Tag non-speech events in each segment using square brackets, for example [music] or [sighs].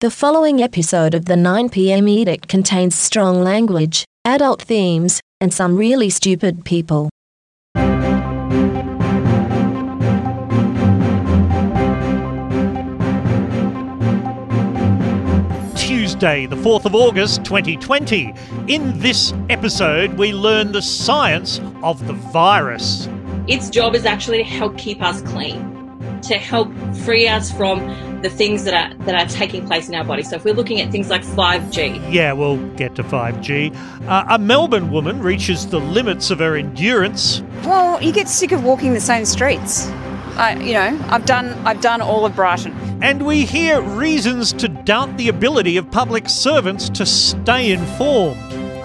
The following episode of the 9pm edict contains strong language, adult themes, and some really stupid people. Tuesday, the 4th of August 2020. In this episode, we learn the science of the virus. Its job is actually to help keep us clean, to help free us from the things that are that are taking place in our body. So if we're looking at things like 5G, Yeah, we'll get to 5G. Uh, a Melbourne woman reaches the limits of her endurance. Well, you get sick of walking the same streets. I, you know, I've done I've done all of Brighton. And we hear reasons to doubt the ability of public servants to stay informed.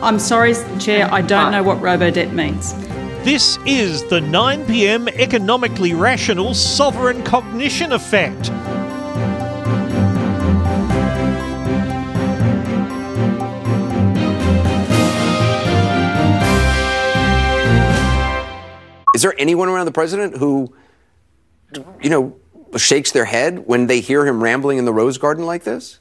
I'm sorry, Chair, I don't know what robo-debt means. This is the 9pm economically rational sovereign cognition effect. Is there anyone around the president who, you know, shakes their head when they hear him rambling in the rose garden like this?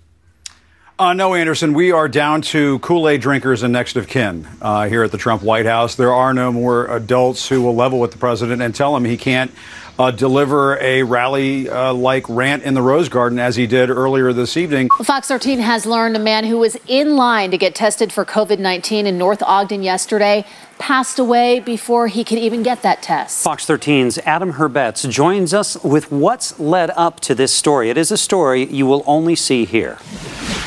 Uh, no, Anderson. We are down to Kool Aid drinkers and next of kin uh, here at the Trump White House. There are no more adults who will level with the president and tell him he can't uh, deliver a rally uh, like rant in the Rose Garden as he did earlier this evening. Fox 13 has learned a man who was in line to get tested for COVID 19 in North Ogden yesterday passed away before he could even get that test. Fox 13's Adam Herbets joins us with what's led up to this story. It is a story you will only see here.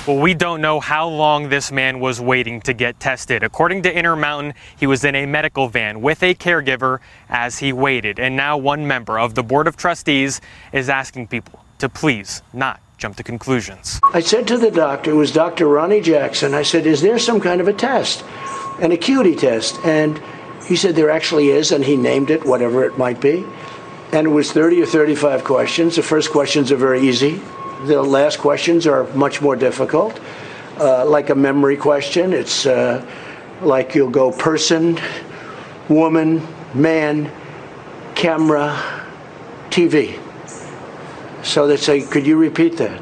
Well, we don't know how long this man was waiting to get tested. According to Intermountain, he was in a medical van with a caregiver as he waited. And now one member of the Board of Trustees is asking people to please not jump to conclusions. I said to the doctor, it was Dr. Ronny Jackson, I said, Is there some kind of a test, an acuity test? And he said, There actually is, and he named it, whatever it might be. And it was 30 or 35 questions. The first questions are very easy, the last questions are much more difficult. Uh, like a memory question, it's uh, like you'll go person, woman, man, camera, TV. So they say, Could you repeat that?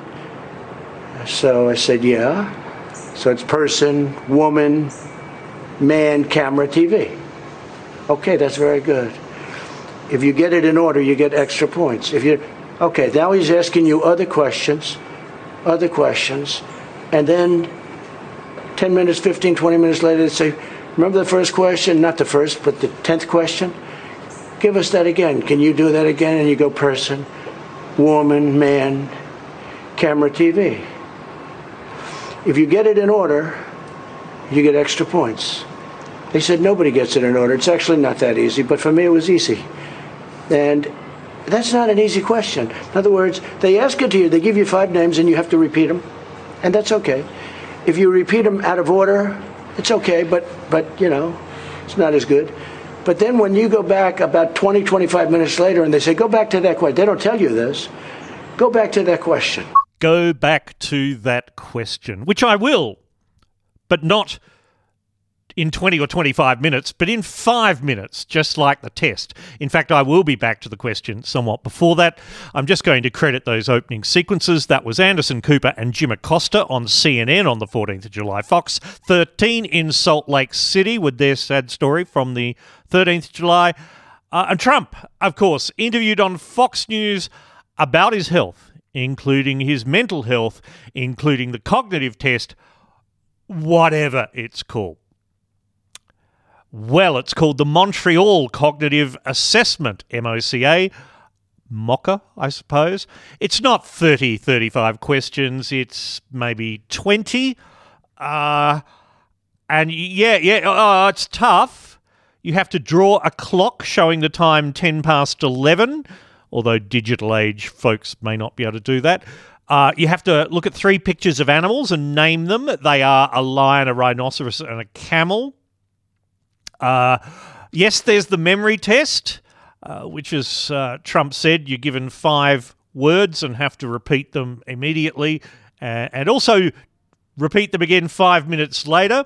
So I said, Yeah. So it's person, woman, man, camera, TV. Okay, that's very good. If you get it in order, you get extra points. If you okay, now he's asking you other questions, other questions, and then 10 minutes, 15, 20 minutes later, they say, Remember the first question? Not the first, but the 10th question? Give us that again. Can you do that again? And you go person, woman, man, camera, TV. If you get it in order, you get extra points. They said nobody gets it in order. It's actually not that easy, but for me it was easy. And that's not an easy question. In other words, they ask it to you, they give you five names, and you have to repeat them, and that's okay. If you repeat them out of order, it's okay, but but you know, it's not as good. But then when you go back about 20, 25 minutes later, and they say, "Go back to that question," they don't tell you this. Go back to that question. Go back to that question, which I will, but not in 20 or 25 minutes, but in five minutes, just like the test. In fact, I will be back to the question somewhat before that. I'm just going to credit those opening sequences. That was Anderson Cooper and Jim Acosta on CNN on the 14th of July. Fox 13 in Salt Lake City with their sad story from the 13th of July. Uh, and Trump, of course, interviewed on Fox News about his health, including his mental health, including the cognitive test, whatever it's called. Well, it's called the Montreal Cognitive Assessment, MOCA. Mocha, I suppose. It's not 30, 35 questions, it's maybe 20. Uh, and yeah, yeah, oh, it's tough. You have to draw a clock showing the time 10 past 11, although digital age folks may not be able to do that. Uh, you have to look at three pictures of animals and name them. They are a lion, a rhinoceros, and a camel. Uh, yes, there's the memory test, uh, which is uh, Trump said you're given five words and have to repeat them immediately, and also repeat them again five minutes later.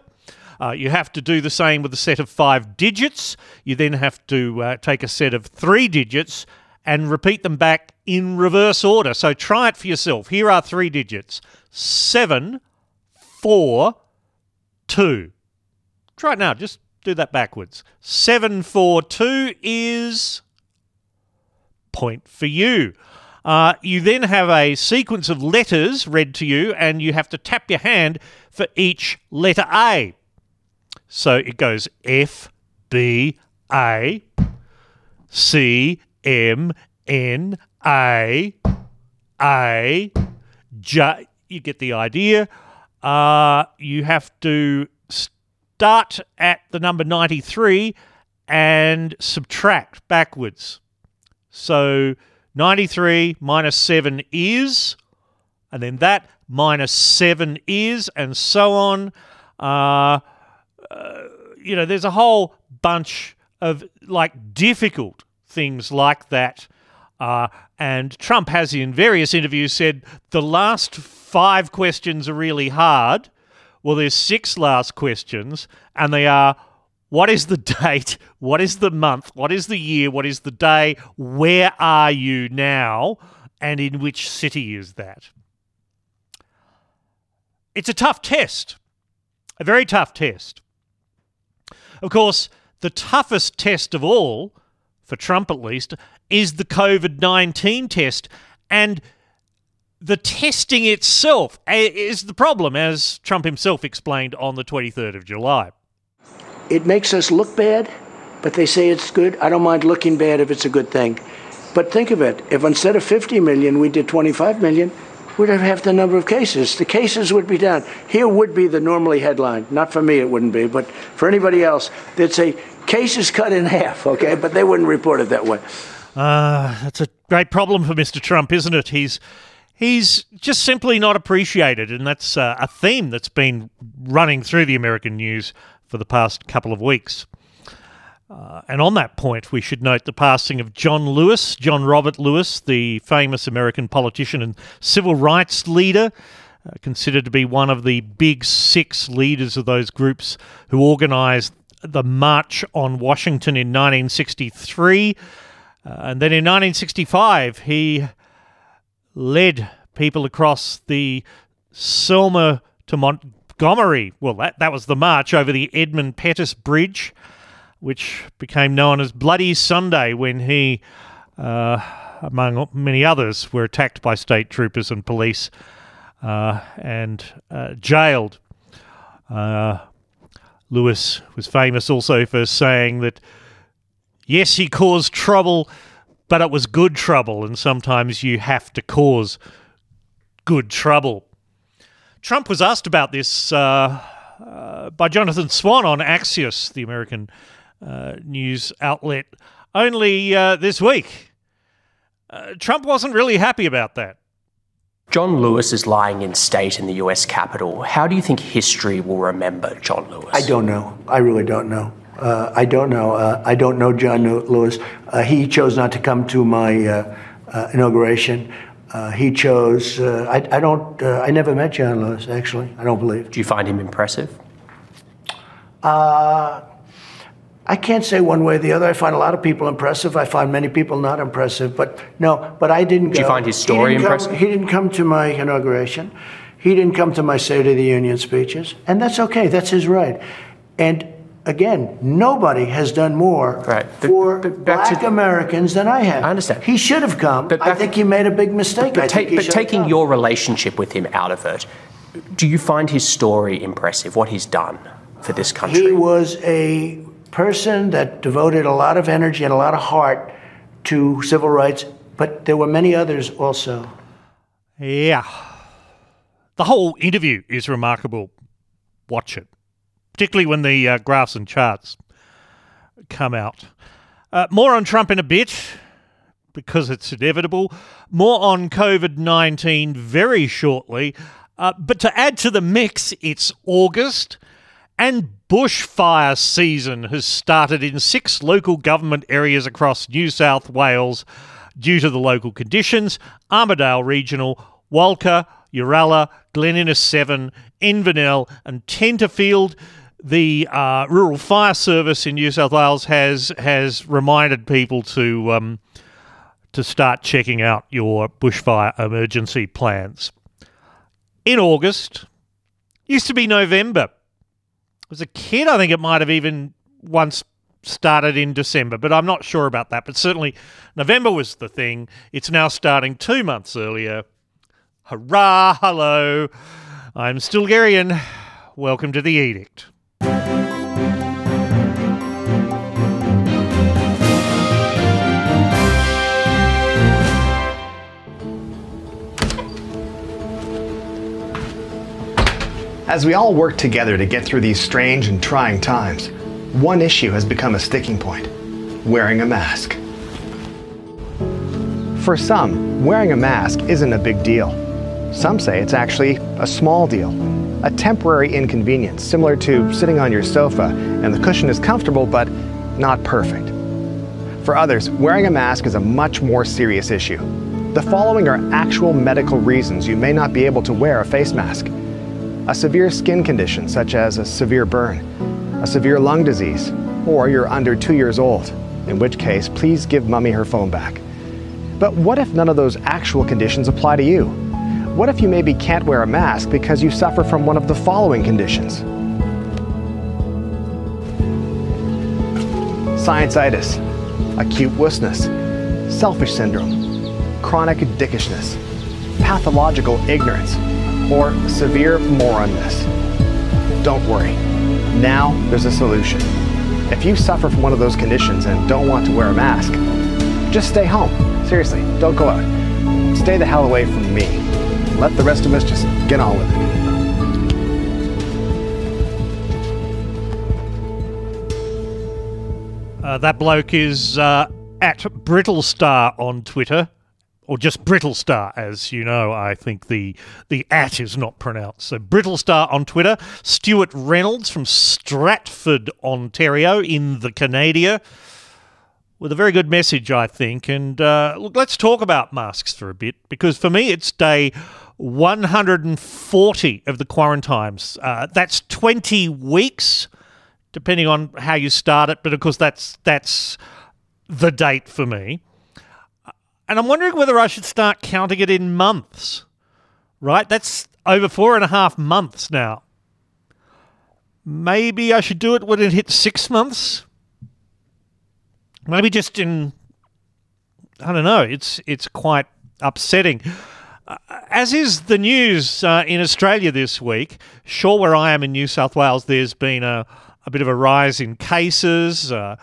Uh, you have to do the same with a set of five digits. You then have to uh, take a set of three digits and repeat them back in reverse order. So try it for yourself. Here are three digits seven, four, two. Try it now. Just do that backwards. 742 is point for you. Uh, you then have a sequence of letters read to you, and you have to tap your hand for each letter A. So it goes F, B, A, C, M, N, A, A, J. You get the idea. Uh, you have to start at the number 93 and subtract backwards. So 93 minus 7 is, and then that minus 7 is, and so on. Uh, uh, you know, there's a whole bunch of like difficult things like that. Uh, and Trump has in various interviews said the last five questions are really hard. Well, there's six last questions, and they are what is the [laughs] date? What is the month? What is the year? What is the day? Where are you now? And in which city is that? It's a tough test, a very tough test. Of course, the toughest test of all, for Trump at least, is the COVID 19 test. And the testing itself is the problem, as Trump himself explained on the 23rd of July. It makes us look bad, but they say it's good. I don't mind looking bad if it's a good thing. But think of it if instead of 50 million, we did 25 million, we'd have half the number of cases. The cases would be down. Here would be the normally headline. Not for me, it wouldn't be, but for anybody else, they'd say cases cut in half, okay? But they wouldn't report it that way. Uh, that's a great problem for Mr. Trump, isn't it? He's he's just simply not appreciated, and that's uh, a theme that's been running through the American news for the past couple of weeks. Uh, and on that point, we should note the passing of John Lewis, John Robert Lewis, the famous American politician and civil rights leader, uh, considered to be one of the big six leaders of those groups who organised the March on Washington in 1963. Uh, and then in 1965, he led people across the Selma to Montgomery. Well, that, that was the march over the Edmund Pettus Bridge, which became known as Bloody Sunday when he, uh, among many others, were attacked by state troopers and police uh, and uh, jailed. Uh, Lewis was famous also for saying that, yes, he caused trouble but it was good trouble, and sometimes you have to cause good trouble. Trump was asked about this uh, uh, by Jonathan Swan on Axios, the American uh, news outlet, only uh, this week. Uh, Trump wasn't really happy about that. John Lewis is lying in state in the US Capitol. How do you think history will remember John Lewis? I don't know. I really don't know. Uh, I don't know. Uh, I don't know John Lewis. Uh, he chose not to come to my uh, uh, inauguration. Uh, he chose. I, I, don't. I never met John Lewis. Actually, I don't believe. Do you find him impressive? I can't say one way or the other. I find a lot of people impressive. I find many people not impressive. But no. But I didn't. Do you find his story he impressive? Come, he didn't come to my inauguration. He didn't come to my State of the Union speeches, and that's okay. That's his right. And again, nobody has done more right. for black to, Americans than I have. I understand. He should have come. But I think he made a big mistake. But, ta- but taking your relationship with him out of it, do you find his story impressive, what he's done for this country? He was a person that devoted a lot of energy and a lot of heart to civil rights, but there were many others also. Yeah. The whole interview is remarkable. Watch it particularly when the uh, graphs and charts come out. Uh, more on Trump in a bit because it's inevitable. More on COVID 19 very shortly. Uh, but to add to the mix, it's August and bushfire season has started in six local government areas across New South Wales due to the local conditions Armidale Regional, Walcha, Uralla, Glen Innes Severn, Inverell, and Tenterfield the uh, Rural Fire Service in New South Wales has has reminded people to um, to start checking out your bushfire emergency plans. In August, used to be November. As a kid, I think it might have even once started in December, but I'm not sure about that. But certainly, November was the thing. It's now starting two months earlier. Hurrah! Hello. I'm Stilgherrian. Welcome to the Edict. As we all work together to get through these strange and trying times, one issue has become a sticking point wearing a mask. For some, wearing a mask isn't a big deal. Some say it's actually a small deal, a temporary inconvenience, similar to sitting on your sofa and the cushion is comfortable but not perfect. For others, wearing a mask is a much more serious issue. The following are actual medical reasons you may not be able to wear a face mask a severe skin condition such as a severe burn, a severe lung disease, or you're under two years old, in which case, please give mummy her phone back. But what if none of those actual conditions apply to you? What if you maybe can't wear a mask because you suffer from one of the following conditions? Scientitis, acute wussness, selfish syndrome, chronic dickishness, pathological ignorance, or severe moronness. Don't worry. Now there's a solution. If you suffer from one of those conditions and don't want to wear a mask, just stay home. Seriously, don't go out. Stay the hell away from me. Let the rest of us just get on with it. Uh, that bloke is uh, at Brittlestar on Twitter or just Brittle Star, as you know. I think the the at is not pronounced. So Brittle Star on Twitter. Stewart Reynolds from Stratford, Ontario, in the Canada, with a very good message, I think. And uh, look, let's talk about masks for a bit because for me, it's day 140 of the quarantines. Uh, that's 20 weeks, depending on how you start it. But of course, that's that's the date for me. And I'm wondering whether I should start counting it in months. Right? That's over four and a half months now. Maybe I should do it when it hits six months. Maybe just in. I don't know. It's it's quite upsetting. Uh, as is the news uh, in Australia this week. Sure, where I am in New South Wales, there's been a, a bit of a rise in cases. Uh,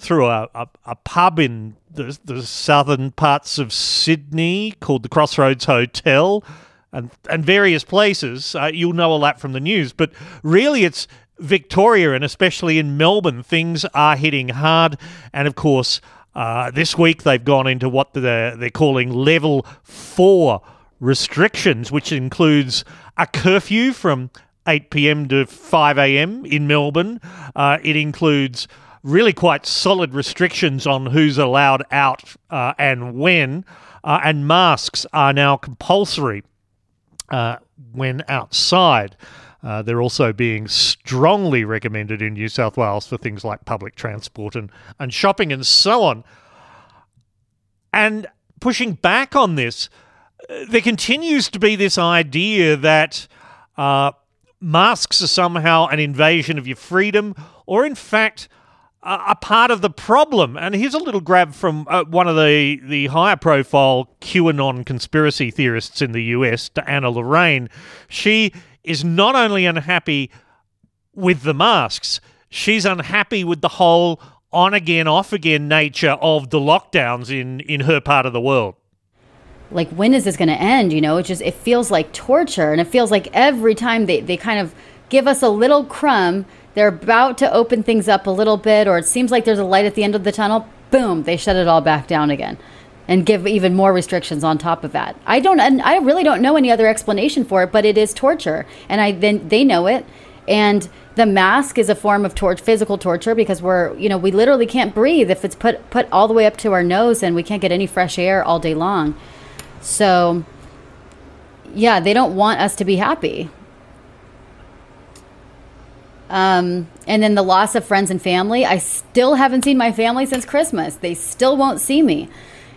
through a, a, a, pub in the, the southern parts of Sydney called the Crossroads Hotel and, and various places. Uh, you'll know all that from the news. But really, it's Victoria and especially in Melbourne, things are hitting hard. And of course, uh, this week they've gone into what they're, they're calling level four restrictions, which includes a curfew from 8 p.m. to 5 a.m. in Melbourne. Uh, it includes really quite solid restrictions on who's allowed out uh, and when, uh, and masks are now compulsory uh, when outside. Uh, they're also being strongly recommended in New South Wales for things like public transport and, and shopping and so on. And pushing back on this, uh, there continues to be this idea that uh, masks are somehow an invasion of your freedom, or in fact, a part of the problem. And here's a little grab from uh, one of the, the higher profile QAnon conspiracy theorists in the US, Anna Lorraine. She is not only unhappy with the masks, she's unhappy with the whole on again, off again nature of the lockdowns in, in her part of the world. Like, when is this going to end? You know, it just, it feels like torture. And it feels like every time they, they kind of give us a little crumb they're about to open things up a little bit, or it seems like there's a light at the end of the tunnel. Boom, they shut it all back down again and give even more restrictions on top of that. I don't, and I really don't know any other explanation for it, but it is torture, and I then they know it, and the mask is a form of torture, physical torture, because we're, you know, we literally can't breathe if it's put put all the way up to our nose, and we can't get any fresh air all day long. So, yeah, they don't want us to be happy. Um, and then the loss of friends and family. I still haven't seen my family since Christmas. They still won't see me.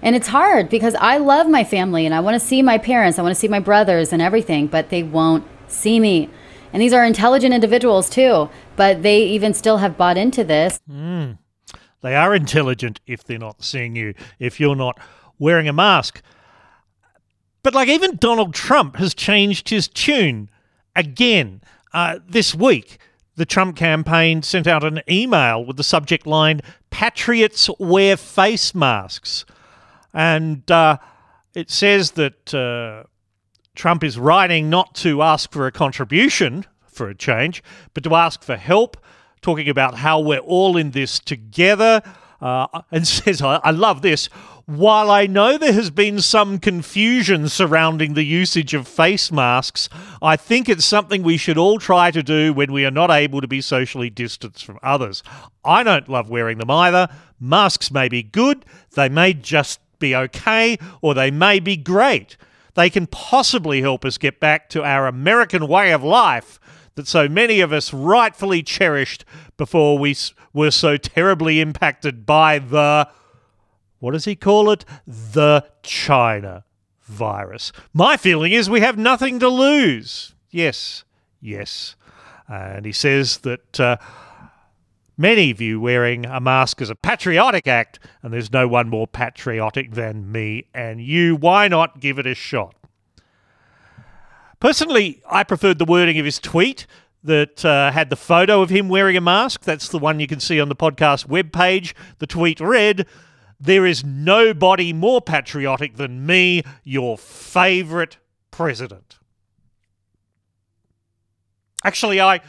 And it's hard because I love my family and I want to see my parents, I want to see my brothers and everything, but they won't see me. And these are intelligent individuals too, but they even still have bought into this. Mm. They are intelligent if they're not seeing you, if you're not wearing a mask. But like even Donald Trump has changed his tune again uh, this week. The Trump campaign sent out an email with the subject line Patriots wear face masks. And uh, it says that uh, Trump is writing not to ask for a contribution for a change, but to ask for help, talking about how we're all in this together. Uh, and [laughs] says, I, I love this. While I know there has been some confusion surrounding the usage of face masks, I think it's something we should all try to do when we are not able to be socially distanced from others. I don't love wearing them either. Masks may be good, they may just be okay, or they may be great. They can possibly help us get back to our American way of life that so many of us rightfully cherished before we were so terribly impacted by the what does he call it? The China virus. My feeling is we have nothing to lose. Yes, yes. And he says that uh, many view wearing a mask as a patriotic act, and there's no one more patriotic than me and you. Why not give it a shot? Personally, I preferred the wording of his tweet that uh, had the photo of him wearing a mask. That's the one you can see on the podcast webpage. The tweet read, there is nobody more patriotic than me, your favourite president. Actually, I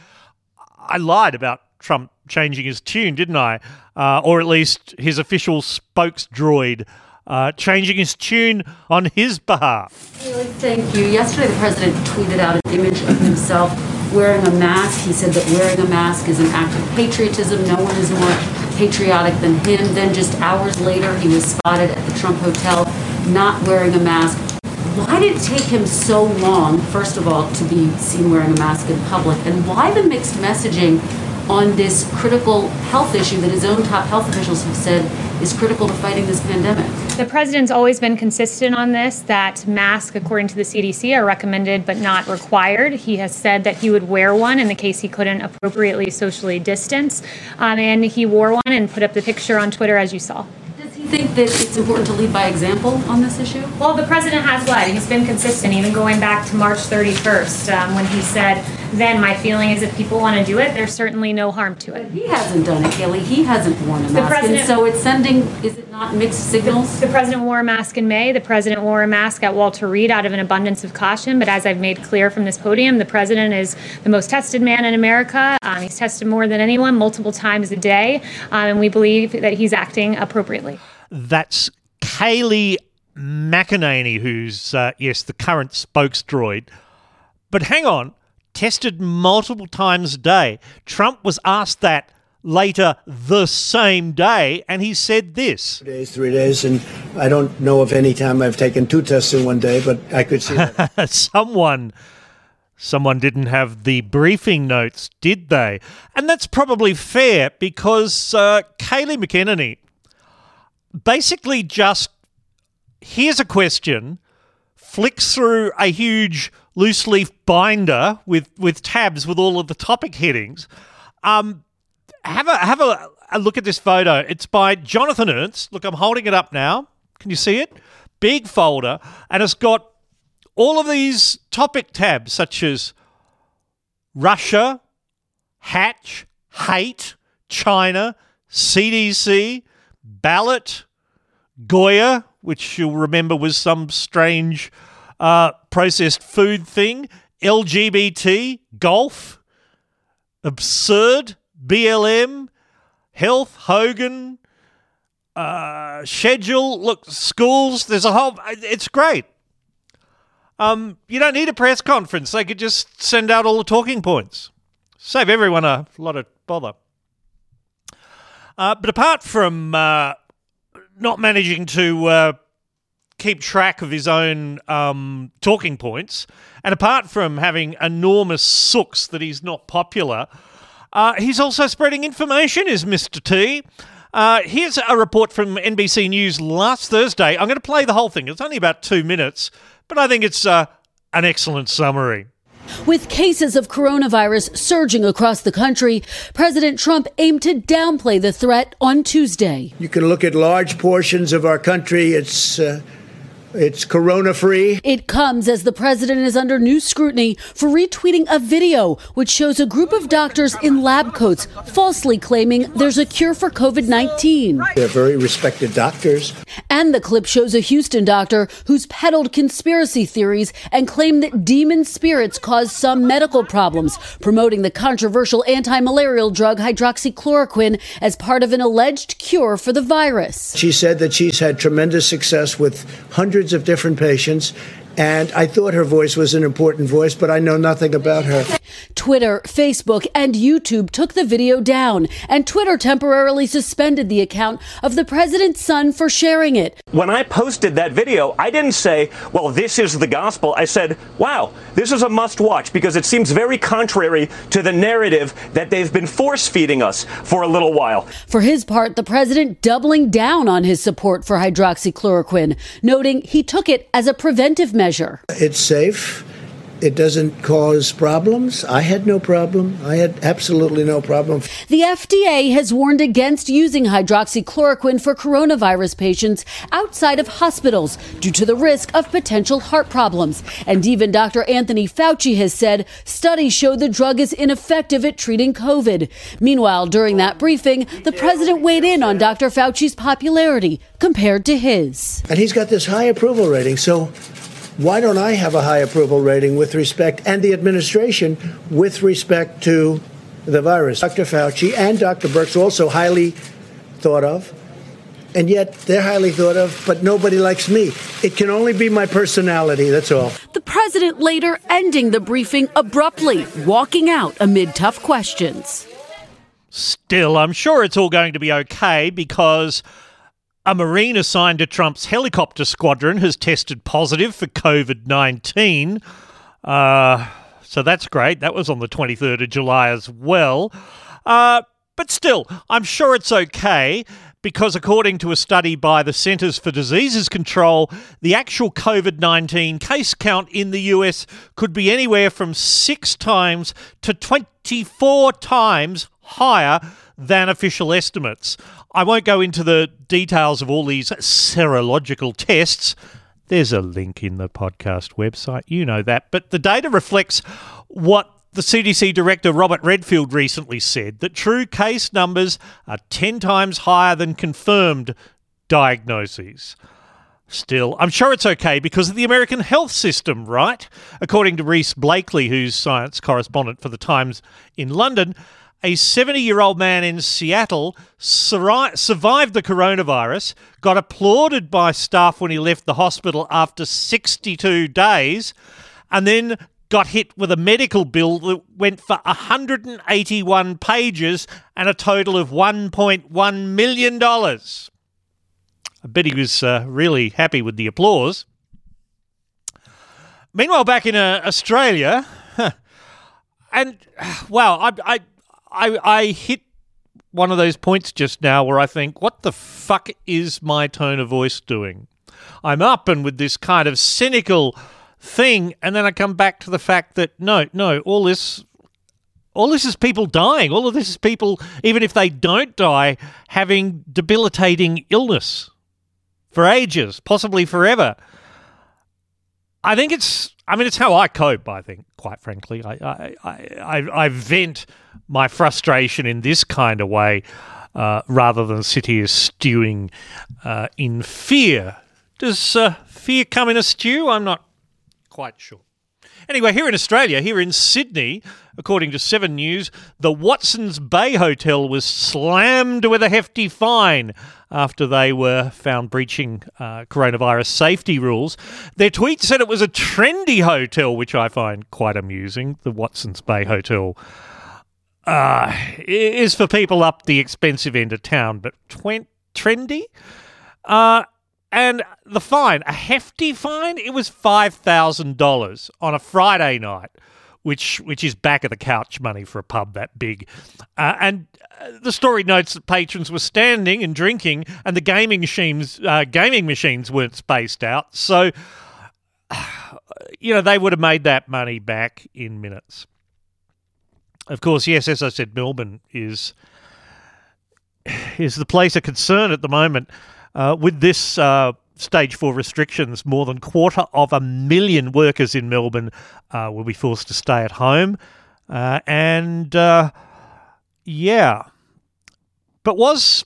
I lied about Trump changing his tune, didn't I? Uh, or at least his official spokes droid uh, changing his tune on his behalf. Thank you. Yesterday, the president tweeted out an image of himself wearing a mask. He said that wearing a mask is an act of patriotism. No one is more patriotic than him. Then just hours later, he was spotted at the Trump Hotel not wearing a mask. Why did it take him so long, first of all, to be seen wearing a mask in public? And why the mixed messaging on this critical health issue that his own top health officials have said is critical to fighting this pandemic. The president's always been consistent on this that masks, according to the CDC, are recommended but not required. He has said that he would wear one in the case he couldn't appropriately socially distance. Um, and he wore one and put up the picture on Twitter, as you saw Does he think that it's important to lead by example on this issue? Well, the president has led. He's been consistent, even going back to March 31st um, when he said, then my feeling is if people want to do it, there's certainly no harm to it. But he hasn't done it, Haley. He hasn't worn a mask. and so it's sending, is it not mixed signals? The, the president wore a mask in May. The president wore a mask at Walter Reed out of an abundance of caution. But as I've made clear from this podium, the president is the most tested man in America. Um, he's tested more than anyone, multiple times a day. Um, and we believe that he's acting appropriately. That's Kayleigh McEnany, who's, uh, yes, the current spokesdroid. But hang on, tested multiple times a day. Trump was asked that later the same day, and he said this. Three days, three days, and I don't know of any time I've taken two tests in one day, but I could see that. [laughs] someone. Someone didn't have the briefing notes, did they? And that's probably fair because uh, Kayleigh McEnany basically just here's a question, flicks through a huge loose leaf binder with with tabs with all of the topic headings. Um, have a have a, a look at this photo. It's by Jonathan Ernst. Look, I'm holding it up now. Can you see it? Big folder, and it's got all of these topic tabs such as Russia, Hatch, Hate, China, CDC, ballot, Goya, which you'll remember was some strange uh, processed food thing, LGBT, golf, absurd, BLM, health, Hogan, uh, schedule. Look, schools. There's a whole. It's great. Um, you don't need a press conference. They could just send out all the talking points. Save everyone a lot of bother. Uh, but apart from uh, not managing to uh, keep track of his own um, talking points, and apart from having enormous sooks that he's not popular, uh, he's also spreading information, is Mr. T. Uh, here's a report from NBC News last Thursday. I'm going to play the whole thing. It's only about two minutes, but I think it's uh, an excellent summary. With cases of coronavirus surging across the country, President Trump aimed to downplay the threat on Tuesday. You can look at large portions of our country. It's uh, it's corona free. It comes as the president is under new scrutiny for retweeting a video which shows a group of doctors in lab coats falsely claiming there's a cure for COVID 19. They're very respected doctors. And the clip shows a Houston doctor who's peddled conspiracy theories and claimed that demon spirits cause some medical problems, promoting the controversial anti malarial drug hydroxychloroquine as part of an alleged cure for the virus. She said that she's had tremendous success with hundreds of different patients. And I thought her voice was an important voice, but I know nothing about her. Twitter, Facebook, and YouTube took the video down, and Twitter temporarily suspended the account of the president's son for sharing it. When I posted that video, I didn't say, well, this is the gospel. I said, wow, this is a must watch because it seems very contrary to the narrative that they've been force feeding us for a little while. For his part, the president doubling down on his support for hydroxychloroquine, noting he took it as a preventive measure. It's safe. It doesn't cause problems. I had no problem. I had absolutely no problem. The FDA has warned against using hydroxychloroquine for coronavirus patients outside of hospitals due to the risk of potential heart problems. And even Dr. Anthony Fauci has said studies show the drug is ineffective at treating COVID. Meanwhile, during that briefing, the president weighed in on Dr. Fauci's popularity compared to his. And he's got this high approval rating. So why don't I have a high approval rating with respect, and the administration with respect to the virus? Dr. Fauci and Dr. Birx also highly thought of, and yet they're highly thought of, but nobody likes me. It can only be my personality, that's all. The president later ending the briefing abruptly, walking out amid tough questions. Still, I'm sure it's all going to be okay because a Marine assigned to Trump's helicopter squadron has tested positive for COVID 19. Uh, so that's great. That was on the 23rd of July as well. Uh, but still, I'm sure it's okay because, according to a study by the Centers for Diseases Control, the actual COVID 19 case count in the US could be anywhere from six times to 24 times higher than official estimates. I won't go into the details of all these serological tests. There's a link in the podcast website. You know that. But the data reflects what the CDC director Robert Redfield recently said that true case numbers are 10 times higher than confirmed diagnoses. Still, I'm sure it's okay because of the American health system, right? According to Rhys Blakely, who's science correspondent for The Times in London, a 70 year old man in Seattle survived the coronavirus, got applauded by staff when he left the hospital after 62 days, and then got hit with a medical bill that went for 181 pages and a total of $1.1 million. I bet he was uh, really happy with the applause. Meanwhile, back in uh, Australia, and [sighs] wow, I, I I I hit one of those points just now where I think, what the fuck is my tone of voice doing? I'm up and with this kind of cynical thing, and then I come back to the fact that no, no, all this all this is people dying. All of this is people, even if they don't die, having debilitating illness for ages, possibly forever. I think it's I mean, it's how I cope. I think, quite frankly, I I, I, I vent my frustration in this kind of way, uh, rather than sit here stewing uh, in fear. Does uh, fear come in a stew? I'm not quite sure. Anyway, here in Australia, here in Sydney, according to Seven News, the Watsons Bay Hotel was slammed with a hefty fine after they were found breaching uh, coronavirus safety rules. Their tweet said it was a trendy hotel, which I find quite amusing. The Watsons Bay Hotel uh, is for people up the expensive end of town, but trendy? Uh, and the fine, a hefty fine, it was $5,000 on a Friday night, which which is back of the couch money for a pub that big. Uh, and uh, the story notes that patrons were standing and drinking, and the gaming machines uh, gaming machines weren't spaced out. So, [sighs] you know, they would have made that money back in minutes. Of course, yes, as I said, Melbourne is [sighs] is the place of concern at the moment uh, with this uh, stage four restrictions. More than quarter of a million workers in Melbourne uh, will be forced to stay at home, uh, and uh, yeah, but was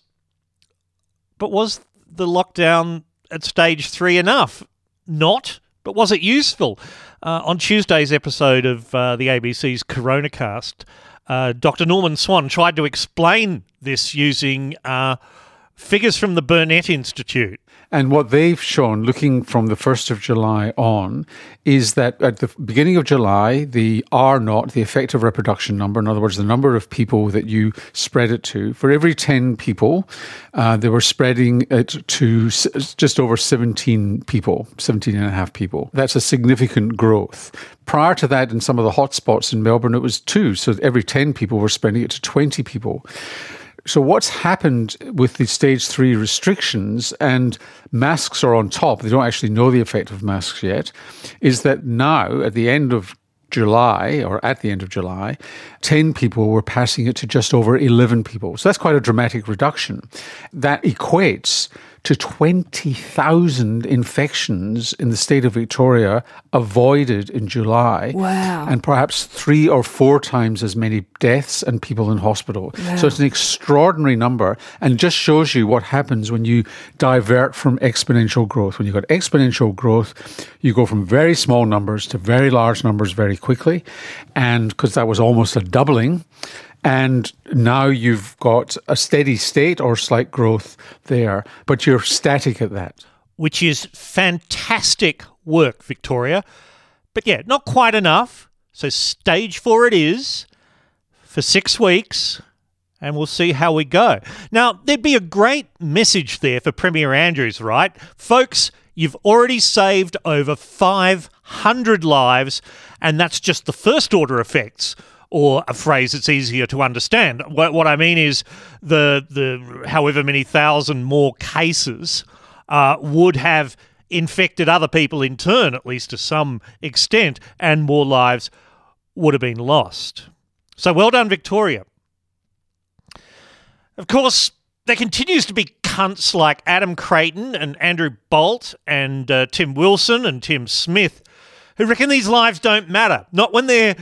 but was the lockdown at stage three enough? Not, but was it useful? Uh, on Tuesday's episode of the ABC's Coronacast, Dr. Norman Swan tried to explain this using figures from the Burnet Institute. And what they've shown, looking from the 1st of July on, is that at the beginning of July, the R naught, the effective reproduction number, in other words, the number of people that you spread it to, for every 10 people, uh, they were spreading it to just over 17 people, 17 and a half people. That's a significant growth. Prior to that, in some of the hotspots in Melbourne, it was two. So every 10 people were spreading it to 20 people. So, what's happened with the stage three restrictions, and masks are on top, they don't actually know the effect of masks yet, is that now, at the end of July, or at the end of July, 10 people were passing it to just over 11 people. So, that's quite a dramatic reduction. That equates to 20,000 infections in the state of Victoria avoided in July. Wow. And perhaps three or four times as many deaths and people in hospital. Wow. So it's an extraordinary number and just shows you what happens when you divert from exponential growth. When you've got exponential growth, you go from very small numbers to very large numbers very quickly. And because that was almost a doubling, and now you've got a steady state or slight growth there, but you're static at that. Which is fantastic work, Victoria. But yeah, not quite enough. So stage four it is for six weeks, and we'll see how we go. Now, there'd be a great message there for Premier Andrews, right? Folks, you've already saved over 500 lives, and that's just the first order effects or a phrase that's easier to understand. What, what I mean is the the however many thousand more cases uh, would have infected other people in turn, at least to some extent, and more lives would have been lost. So well done, Victoria. Of course, there continues to be cunts like Adam Creighton and Andrew Bolt and uh, Tim Wilson and Tim Smith who reckon these lives don't matter. Not when they're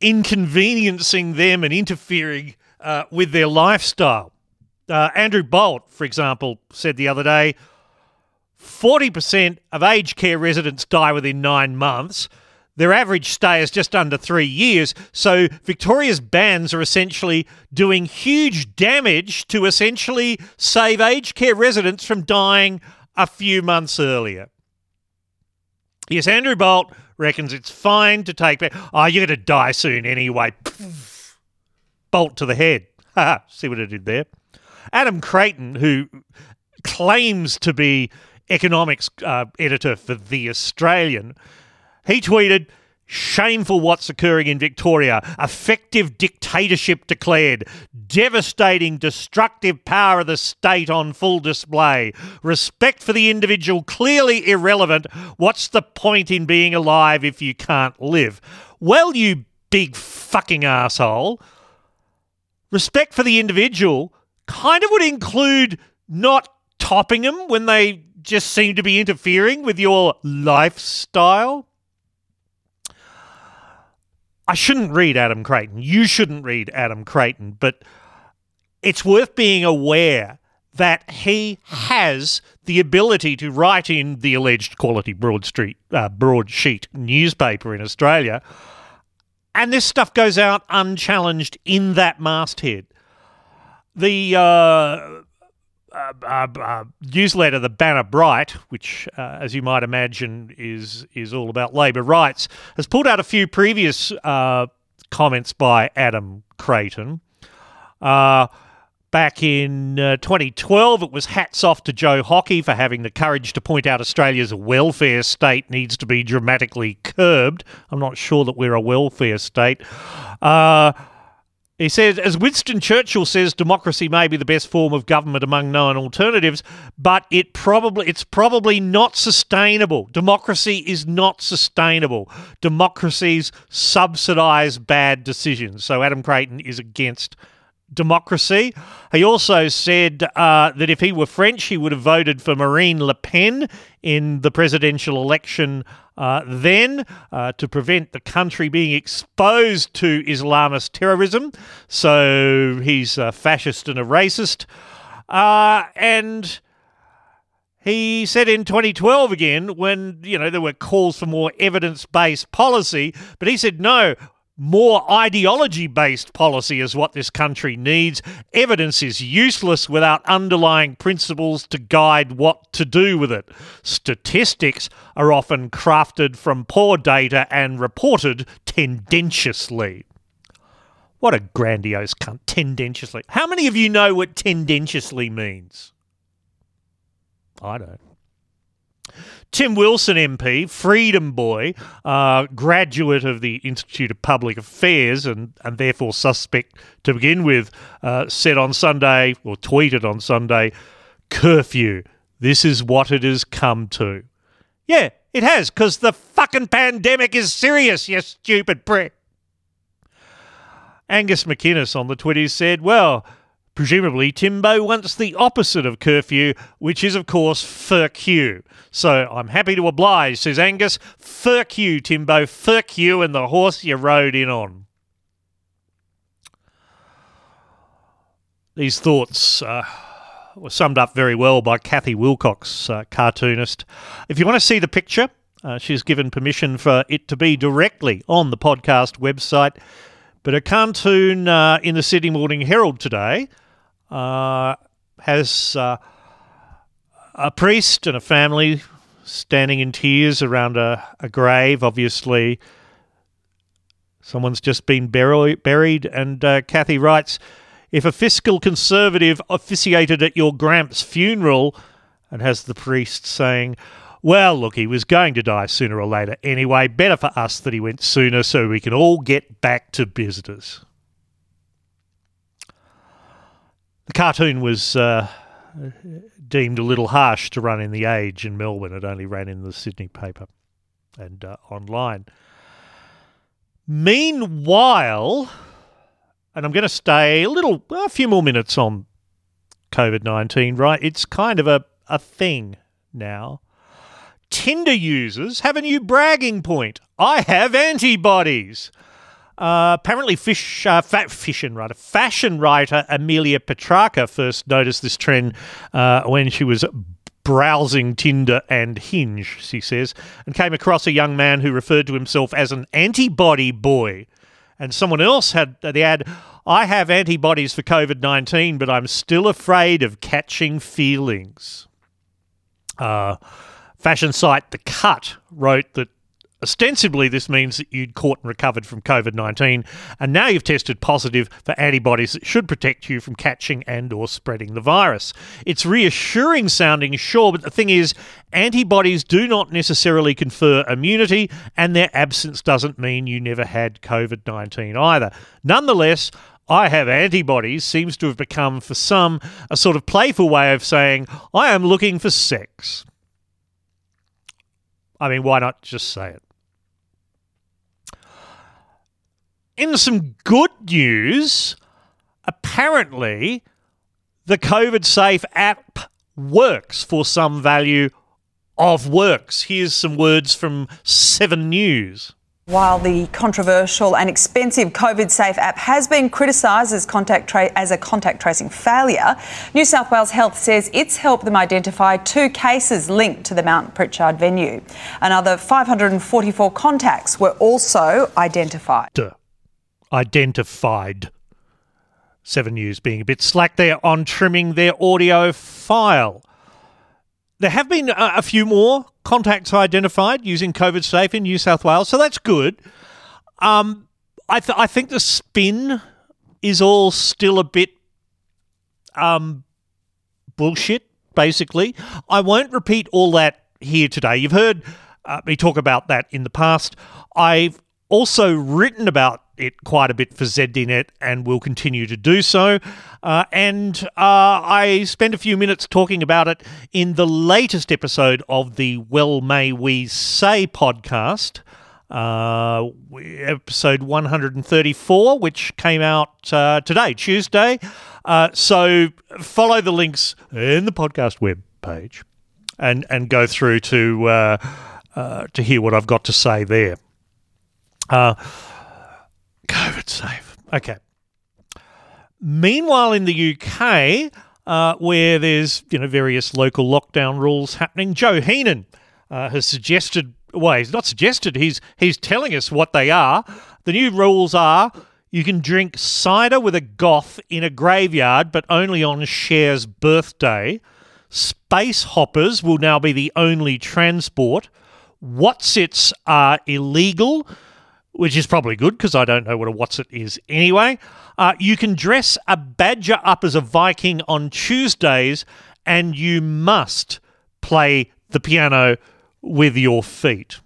inconveniencing them and interfering uh, with their lifestyle. Uh, Andrew Bolt, for example, said the other day 40% of aged care residents die within nine months. Their average stay is just under three years. So Victoria's bans are essentially doing huge damage to essentially save aged care residents from dying a few months earlier. Yes, Andrew Bolt reckons it's fine to take back. Oh, you're going to die soon anyway. Bolt to the head. [laughs] See what I did there? Adam Creighton, who claims to be economics uh, editor for The Australian, he tweeted, Shameful what's occurring in Victoria. Effective dictatorship declared. Devastating, destructive power of the state on full display. Respect for the individual clearly irrelevant. What's the point in being alive if you can't live? Well, you big fucking asshole. Respect for the individual kind of would include not topping them when they just seem to be interfering with your lifestyle. I shouldn't read Adam Creighton. You shouldn't read Adam Creighton, but it's worth being aware that he has the ability to write in the alleged quality Broad Street uh, broadsheet newspaper in Australia, and this stuff goes out unchallenged in that masthead. The uh, uh, uh, uh, newsletter, the Banner Bright, which, uh, as you might imagine, is is all about labour rights, has pulled out a few previous uh, comments by Adam Creighton. Back in uh, 2012, it was hats off to Joe Hockey for having the courage to point out Australia's welfare state needs to be dramatically curbed. I'm not sure that we're a welfare state. He says, as Winston Churchill says, democracy may be the best form of government among known alternatives, but it probably it's probably not sustainable. Democracy is not sustainable. Democracies subsidise bad decisions. So Adam Creighton is against democracy. He also said uh, that if he were French, he would have voted for Marine Le Pen in the presidential election uh, then uh, to prevent the country being exposed to Islamist terrorism. So he's a fascist and a racist. Uh, and. He said in 2012 again, when you know there were calls for more evidence-based policy, but he said no more ideology based policy is what this country needs. Evidence is useless without underlying principles to guide what to do with it. Statistics are often crafted from poor data and reported tendentiously. What a grandiose cunt. Tendentiously. How many of you know what tendentiously means? I don't. Tim Wilson MP, Freedom Boy, uh, graduate of the Institute of Public Affairs and, and therefore suspect to begin with, uh, said on Sunday, or tweeted on Sunday, curfew. This is what it has come to. Yeah, it has, because the fucking pandemic is serious, you stupid prick. Angus McInnes on the Twitters said, well, Presumably, Timbo wants the opposite of curfew, which is, of course, you. So I'm happy to oblige, says Angus. Furk you, Timbo. Furk you and the horse you rode in on. These thoughts uh, were summed up very well by Cathy Wilcox, uh, cartoonist. If you want to see the picture, uh, she's given permission for it to be directly on the podcast website. But a cartoon uh, in the Sydney Morning Herald today uh, has uh, a priest and a family standing in tears around a, a grave. Obviously, someone's just been buri- buried. And uh, Cathy writes If a fiscal conservative officiated at your Gramps' funeral, and has the priest saying, well, look, he was going to die sooner or later anyway. Better for us that he went sooner so we can all get back to business. The cartoon was uh, deemed a little harsh to run in The Age in Melbourne. It only ran in the Sydney paper and uh, online. Meanwhile, and I'm going to stay a little, a few more minutes on COVID 19, right? It's kind of a, a thing now. Tinder users have a new bragging point. I have antibodies. Uh, apparently, fish, uh, fat fashion writer, fashion writer Amelia Petrarca first noticed this trend uh, when she was browsing Tinder and Hinge, she says, and came across a young man who referred to himself as an antibody boy. And someone else had the ad, I have antibodies for COVID 19, but I'm still afraid of catching feelings. Uh, Fashion site The Cut wrote that ostensibly this means that you'd caught and recovered from COVID 19, and now you've tested positive for antibodies that should protect you from catching and or spreading the virus. It's reassuring sounding, sure, but the thing is, antibodies do not necessarily confer immunity, and their absence doesn't mean you never had COVID 19 either. Nonetheless, I have antibodies seems to have become, for some, a sort of playful way of saying, I am looking for sex. I mean, why not just say it? In some good news, apparently the COVID Safe app works for some value of works. Here's some words from 7 News. While the controversial and expensive COVID Safe app has been criticised as, tra- as, a contact tracing failure, New South Wales Health says it's helped them identify two cases linked to the Mount Pritchard venue. Another 544 contacts were also identified. Identified. Seven News being a bit slack there on trimming their audio file. There have been a, a few more contacts identified using COVID Safe in New South Wales, so that's good. Um, I, th- I think the spin is all still a bit um, bullshit, basically. I won't repeat all that here today. You've heard uh, me talk about that in the past. I've also written about it quite a bit for ZDNet and will continue to do so. Uh, and uh, I spent a few minutes talking about it in the latest episode of the Well May We Say podcast. Uh, episode 134, which came out uh, today, Tuesday. Uh, so follow the links in the podcast web page and, and go through to, uh, to hear what I've got to say there. COVID safe. Okay. Meanwhile, in the UK, uh, where there's you know various local lockdown rules happening, Joe Heenan uh, has suggested. Well, he's not suggested. He's he's telling us what they are. The new rules are: you can drink cider with a goth in a graveyard, but only on Cher's birthday. Space hoppers will now be the only transport. Wotsits are illegal which is probably good because I don't know what a what's it is anyway. Uh, you can dress a badger up as a Viking on Tuesdays, and you must play the piano with your feet.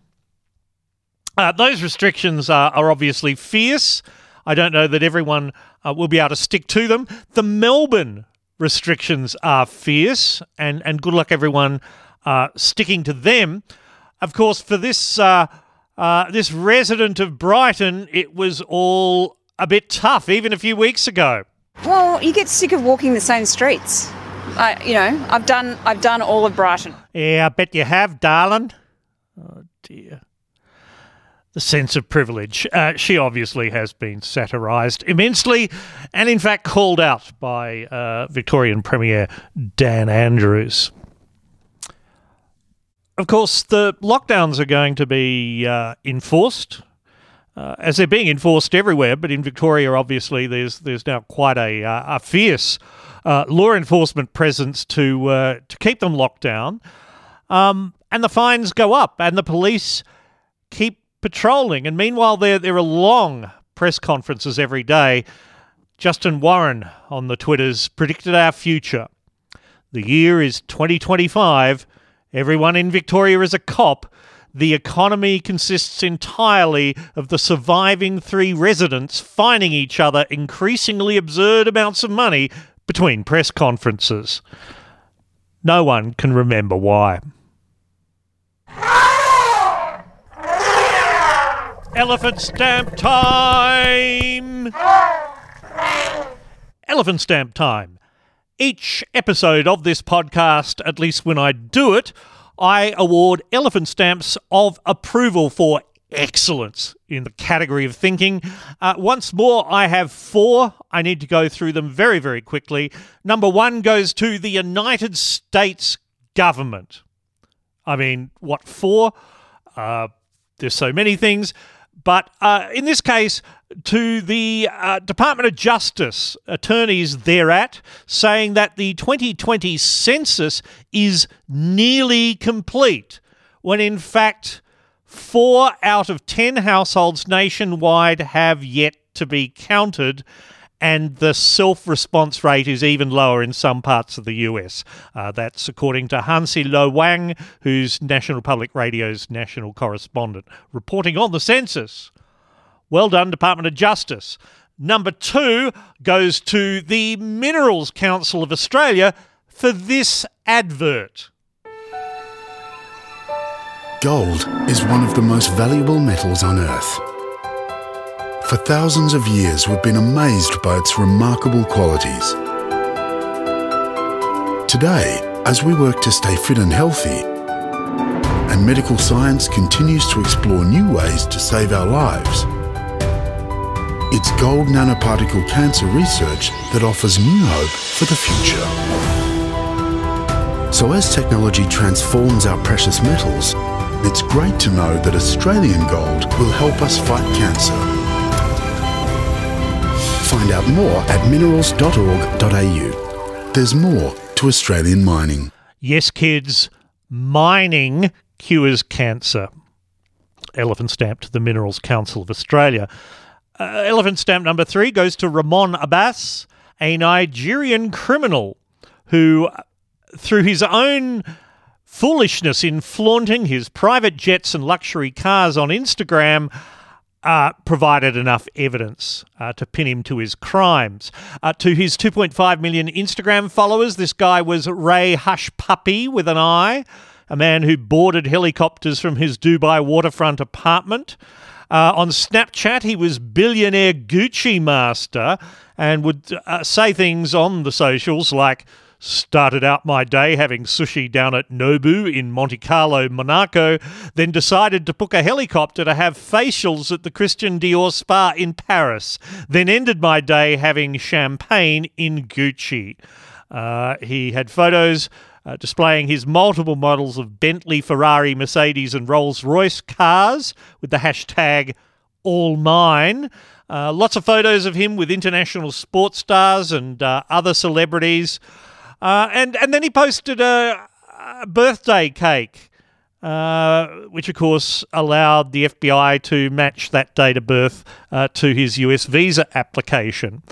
Uh, those restrictions are, are, obviously fierce. I don't know that everyone uh, will be able to stick to them. The Melbourne restrictions are fierce, and, and good luck everyone uh, sticking to them. Of course, for this uh, this resident of Brighton, it was all a bit tough even a few weeks ago. Well, you get sick of walking the same streets. I, you know, I've done, I've done all of Brighton. Yeah, I bet you have, darling. Oh dear. The sense of privilege. Uh, she obviously has been satirised immensely and, in fact, called out by uh, Victorian Premier Dan Andrews. Of course, the lockdowns are going to be uh, enforced, uh, as they're being enforced everywhere. But in Victoria, obviously, there's there's now quite a uh, a fierce uh, law enforcement presence to uh, to keep them locked down, um, and the fines go up, and the police keep patrolling. And meanwhile, there there are long press conferences every day. Justin Warren on the Twitters predicted our future. The year is 2025 Everyone in Victoria is a cop. The economy consists entirely of the surviving three residents fining each other increasingly absurd amounts of money between press conferences. No one can remember why. Elephant stamp time! Elephant stamp time. Each episode of this podcast, at least when I do it, I award elephant stamps of approval for excellence in the category of thinking. Uh, once more, I have four. I need to go through them very, very quickly. Number one goes to the United States government. I mean, what for? Uh, there's so many things. But uh, in this case, to the uh, Department of Justice attorneys thereat, saying that the 2020 census is nearly complete, when in fact, four out of 10 households nationwide have yet to be counted and the self response rate is even lower in some parts of the US. Uh, that's according to Hansi Lo Wang, who's National Public Radio's national correspondent, reporting on the census. Well done, Department of Justice. Number two goes to the Minerals Council of Australia for this advert. Gold is one of the most valuable metals on Earth. For thousands of years, we've been amazed by its remarkable qualities. Today, as we work to stay fit and healthy, and medical science continues to explore new ways to save our lives, it's gold nanoparticle cancer research that offers new hope for the future. So as technology transforms our precious metals, it's great to know that Australian gold will help us fight cancer. Find out more at minerals.org.au. There's more to Australian mining. Yes, kids, mining cures cancer. Elephant stamp to the Minerals Council of Australia. Uh, elephant stamp number three goes to Ramon Abbas. a Nigerian criminal who, through his own foolishness in flaunting his private jets and luxury cars on Instagram, uh, provided enough evidence uh, to pin him to his crimes. Uh, to his 2.5 million Instagram followers, this guy was Ray Hushpuppi with an eye, a man who boarded helicopters from his Dubai waterfront apartment. Uh, on Snapchat, he was billionaire Gucci master and would uh, say things on the socials like, Started out my day having sushi down at Nobu in Monte Carlo, Monaco, then decided to book a helicopter to have facials at the Christian Dior spa in Paris, then ended my day having champagne in Gucci. Uh, he had photos uh, displaying his multiple models of Bentley, Ferrari, Mercedes, and Rolls Royce cars with the hashtag all mine. Uh, lots of photos of him with international sports stars and uh, other celebrities. Uh, and, and then he posted a, a birthday cake, uh, which of course allowed the FBI to match that date of birth uh, to his US visa application.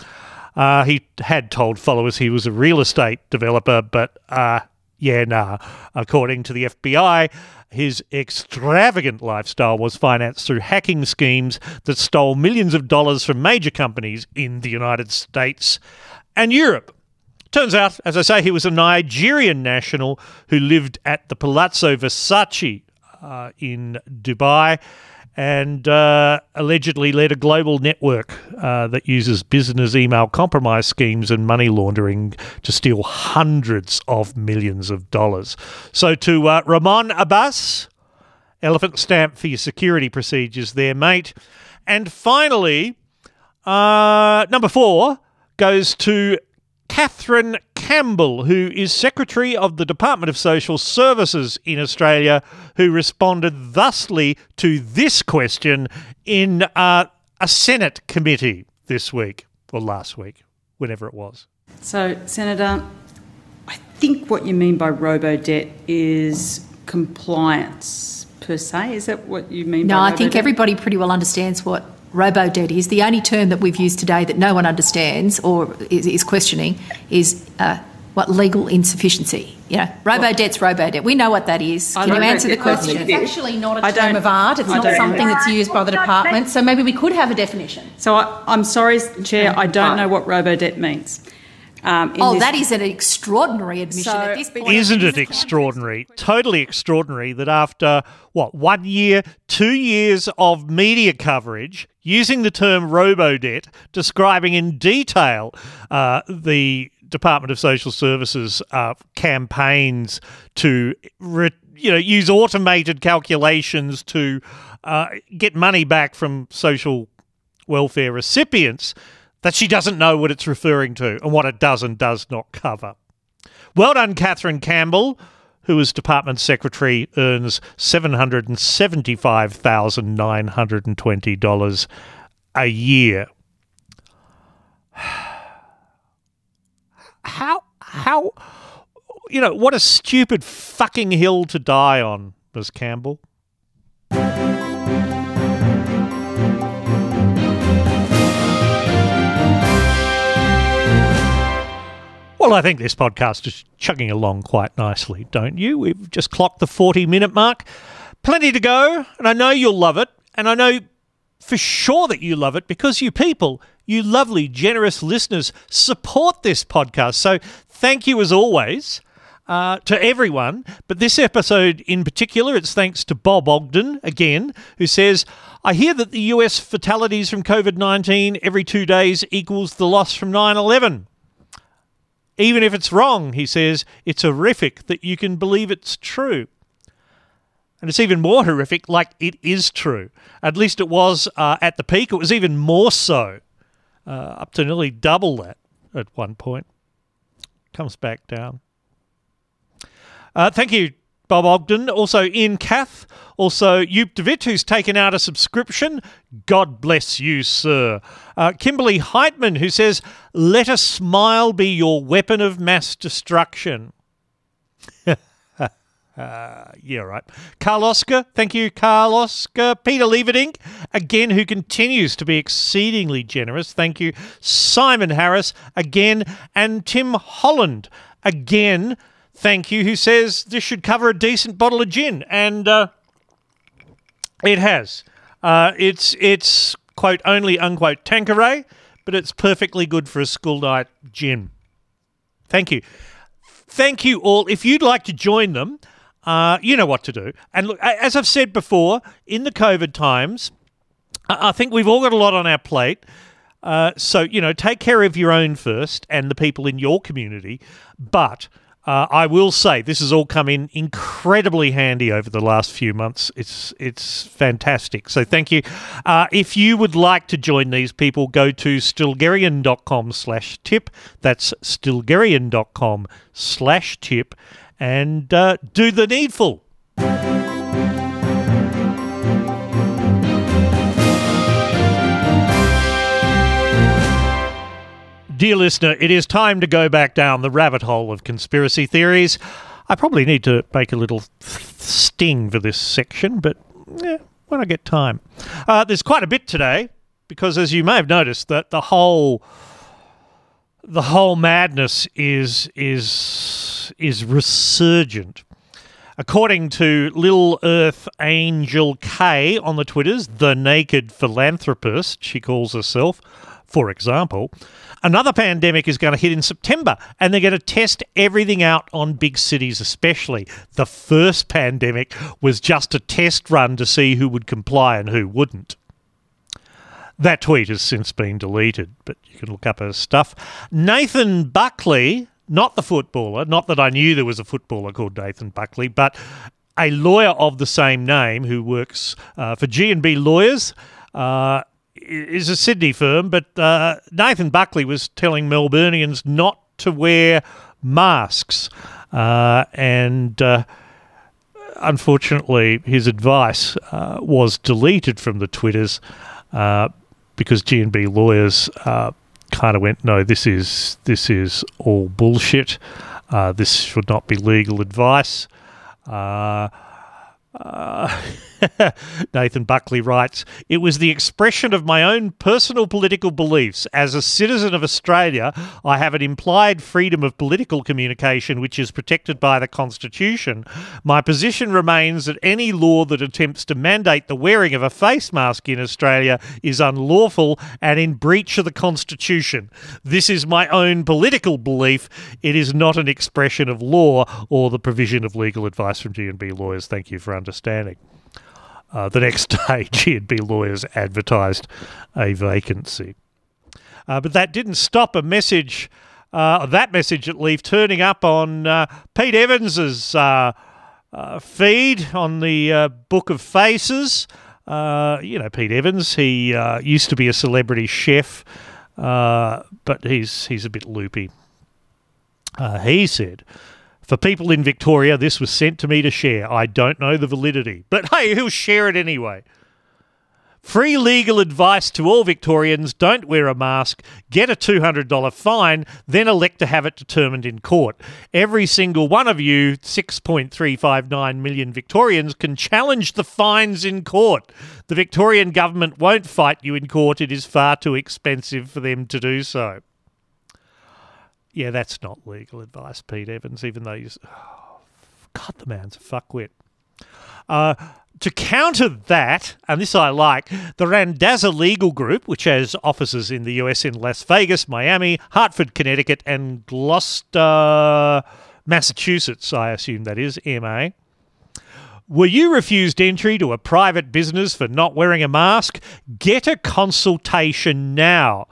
Uh, he had told followers he was a real estate developer, but uh, yeah, nah. According to the FBI, his extravagant lifestyle was financed through hacking schemes that stole millions of dollars from major companies in the United States and Europe. Turns out, as I say, he was a Nigerian national who lived at the Palazzo Versace uh, in Dubai and uh, allegedly led a global network uh, that uses business email compromise schemes and money laundering to steal hundreds of millions of dollars. So, to uh, Ramon Abbas, elephant stamp for your security procedures there, mate. And finally, uh, number four goes to Kathryn Campbell, who is Secretary of the Department of Social Services in Australia, who responded thusly to this question in uh, a Senate committee this week, or last week, whenever it was. So, Senator, I think what you mean by robo debt is compliance per se. Is that what you mean No, by I think robo-debt? everybody pretty well understands what robo debt is. The only term that we've used today that no one understands or is, is questioning is uh, what legal insufficiency. You know, robo debt's robo debt. We know what that is. I Can you answer the question? It's actually not a I term of art. It's I not don't- something that's used by the department. So maybe we could have a definition. So I, I'm sorry, Chair, I don't know what robo debt means. Um, in Oh, this- that is an extraordinary admission at this point. Isn't it extraordinary? Totally extraordinary that after, what, one year, two years of media coverage using the term robo debt, describing in detail uh, the Department of Social Services uh, campaigns to, re- you know, use automated calculations to uh, get money back from social welfare recipients, that she doesn't know what it's referring to and what it does and does not cover. Well done, Kathryn Campbell, who as Department Secretary earns $775,920 a year. [sighs] How, how, you know, what a stupid fucking hill to die on, Ms. Campbell. Well, I think this podcast is chugging along quite nicely, don't you? We've just clocked the 40 minute mark. Plenty to go, and I know you'll love it. And I know for sure that you love it because you people, you lovely, generous listeners, support this podcast. So thank you as always. Uh, to everyone, but this episode in particular, it's thanks to Bob Ogden again, who says, I hear that the US fatalities from COVID 19 every two days equals the loss from 9 11. Even if it's wrong, he says, it's horrific that you can believe it's true. And it's even more horrific, like it is true. At least it was uh, at the peak. It was even more so, uh, up to nearly double that at one point. Comes back down. Uh, thank you, Bob Ogden. Also, Ian Kath. Also, DeWitt, who's taken out a subscription. God bless you, sir. Uh, Kimberly Heitman, who says, Let a smile be your weapon of mass destruction. Uh, [laughs] yeah, right. Carl Oscar, thank you, Carl Oscar. Peter Leaverdink, again, who continues to be exceedingly generous. Thank you. Simon Harris, again. And Tim Holland, again, thank you, who says this should cover a decent bottle of gin. And uh, it has. Uh, it's, it's, quote, only, unquote, Tanqueray, but it's perfectly good for a school night gin. Thank you. Thank you all. If you'd like to join them, uh, you know what to do. And look, as I've said before, in the COVID times, I think we've all got a lot on our plate. Uh, so, you know, take care of your own first and the people in your community. But uh, I will say this has all come in incredibly handy over the last few months. It's it's fantastic. So thank you. Uh, if you would like to join these people, go to stilgherrian.com slash tip. That's stilgherrian.com slash tip and uh, do the needful. Dear listener, it is time to go back down the rabbit hole of conspiracy theories. I probably need to make a little sting for this section, but yeah, when I get time. Uh, there's quite a bit today because, as you may have noticed, that the whole the whole madness is is is resurgent. According to Lil Earth Angel K on the Twitters, the naked philanthropist, she calls herself, for example, another pandemic is going to hit in September and they're going to test everything out on big cities, especially. The first pandemic was just a test run to see who would comply and who wouldn't. That tweet has since been deleted, but you can look up her stuff. Nathan Buckley, not the footballer, not that I knew there was a footballer called Nathan Buckley, but a lawyer of the same name who works uh, for G&B Lawyers, uh, is a Sydney firm, but uh, Nathan Buckley was telling Melburnians not to wear masks. Uh, and uh, unfortunately, his advice uh, was deleted from the Twitters uh, because G&B lawyers uh, kind of went, no, this is, this is all bullshit. this should not be legal advice. Uh, [laughs] [laughs] Nathan Buckley writes, It was the expression of my own personal political beliefs. As a citizen of Australia, I have an implied freedom of political communication which is protected by the Constitution. My position remains that any law that attempts to mandate the wearing of a face mask in Australia is unlawful and in breach of the Constitution. This is my own political belief. It is not an expression of law or the provision of legal advice from G&B lawyers. Thank you for understanding. Uh, the next [laughs] day, G&B lawyers advertised a vacancy. Uh, but that didn't stop a message, uh, that message at Leaf, turning up on uh, Pete Evans's uh, uh, feed on the Book of Faces. you know, Pete Evans, he used to be a celebrity chef, but he's, he's a bit loopy. he said, for people in Victoria, this was sent to me to share. I don't know the validity, but hey, who'll share it anyway? Free legal advice to all Victorians don't wear a mask, get a $200 fine, then elect to have it determined in court. Every single one of you, 6.359 million Victorians, can challenge the fines in court. The Victorian government won't fight you in court, it is far too expensive for them to do so. Yeah, that's not legal advice, Pete Evans, even though you. Oh, [sighs] God, the man's a fuckwit. Uh, to counter that, and this I like, the Randazza Legal Group, which has offices in the US in Las Vegas, Miami, Hartford, Connecticut, and Gloucester, Massachusetts, I assume that is, MA. Were you refused entry to a private business for not wearing a mask? Get a consultation now.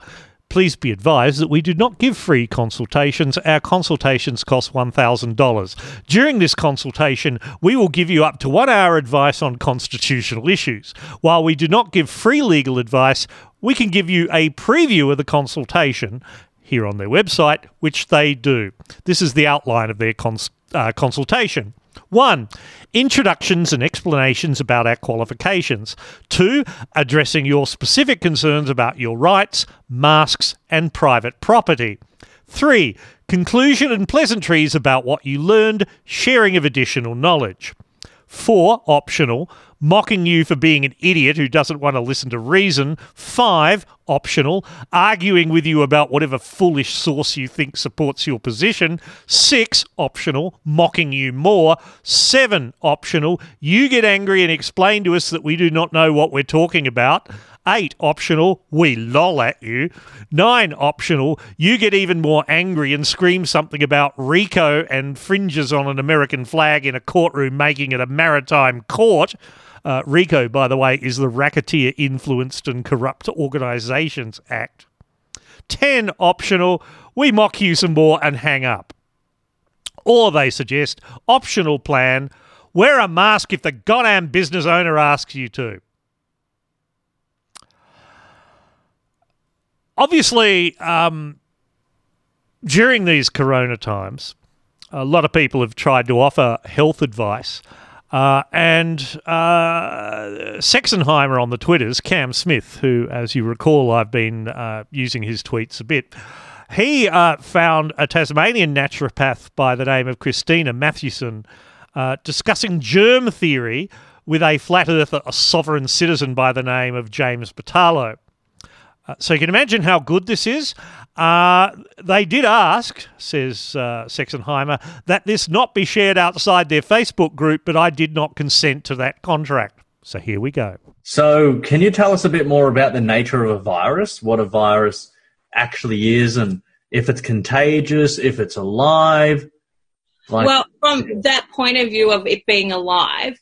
Please be advised that we do not give free consultations. Our consultations cost $1,000. During this consultation, we will give you up to one hour advice on constitutional issues. While we do not give free legal advice, we can give you a preview of the consultation here on their website, which they do. This is the outline of their cons- uh, consultation. One, introductions and explanations about our qualifications. Two, addressing your specific concerns about your rights, masks, and private property. Three, Conclusion and pleasantries about what you learned, sharing of additional knowledge. Four, optional, mocking you for being an idiot who doesn't want to listen to reason. Five, optional, arguing with you about whatever foolish source you think supports your position. Six, optional, mocking you more. Seven, optional, you get angry and explain to us that we do not know what we're talking about. Eight, optional, we lol at you. Nine, optional, you get even more angry and scream something about Rico and fringes on an American flag in a courtroom, making it a maritime court. Uh, RICO, by the way, is the Racketeer Influenced and Corrupt Organisations Act. 10 optional, we mock you some more and hang up. Or they suggest, optional plan, wear a mask if the goddamn business owner asks you to. Obviously, um, during these corona times, a lot of people have tried to offer health advice. Uh, and uh, Sexenheimer on the Twitters, Cam Smith, who, as you recall, I've been uh, using his tweets a bit, he uh, found a Tasmanian naturopath by the name of Christina Mathewson uh, discussing germ theory with a flat earther, a sovereign citizen by the name of James Batalo. Uh, so you can imagine how good this is. Uh, they did ask, says uh, Sexenheimer, that this not be shared outside their Facebook group, but I did not consent to that contract. So here we go. So, can you tell us a bit more about the nature of a virus, what a virus actually is, and if it's contagious, if it's alive? Like- well, from that point of view of it being alive,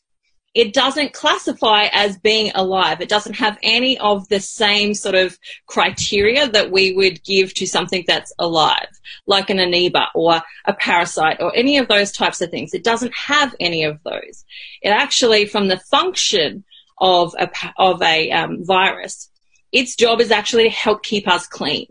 it doesn't classify as being alive. It doesn't have any of the same sort of criteria that we would give to something that's alive, like an amoeba or a parasite or any of those types of things. It doesn't have any of those. It actually, from the function of a, of a um, virus, its job is actually to help keep us clean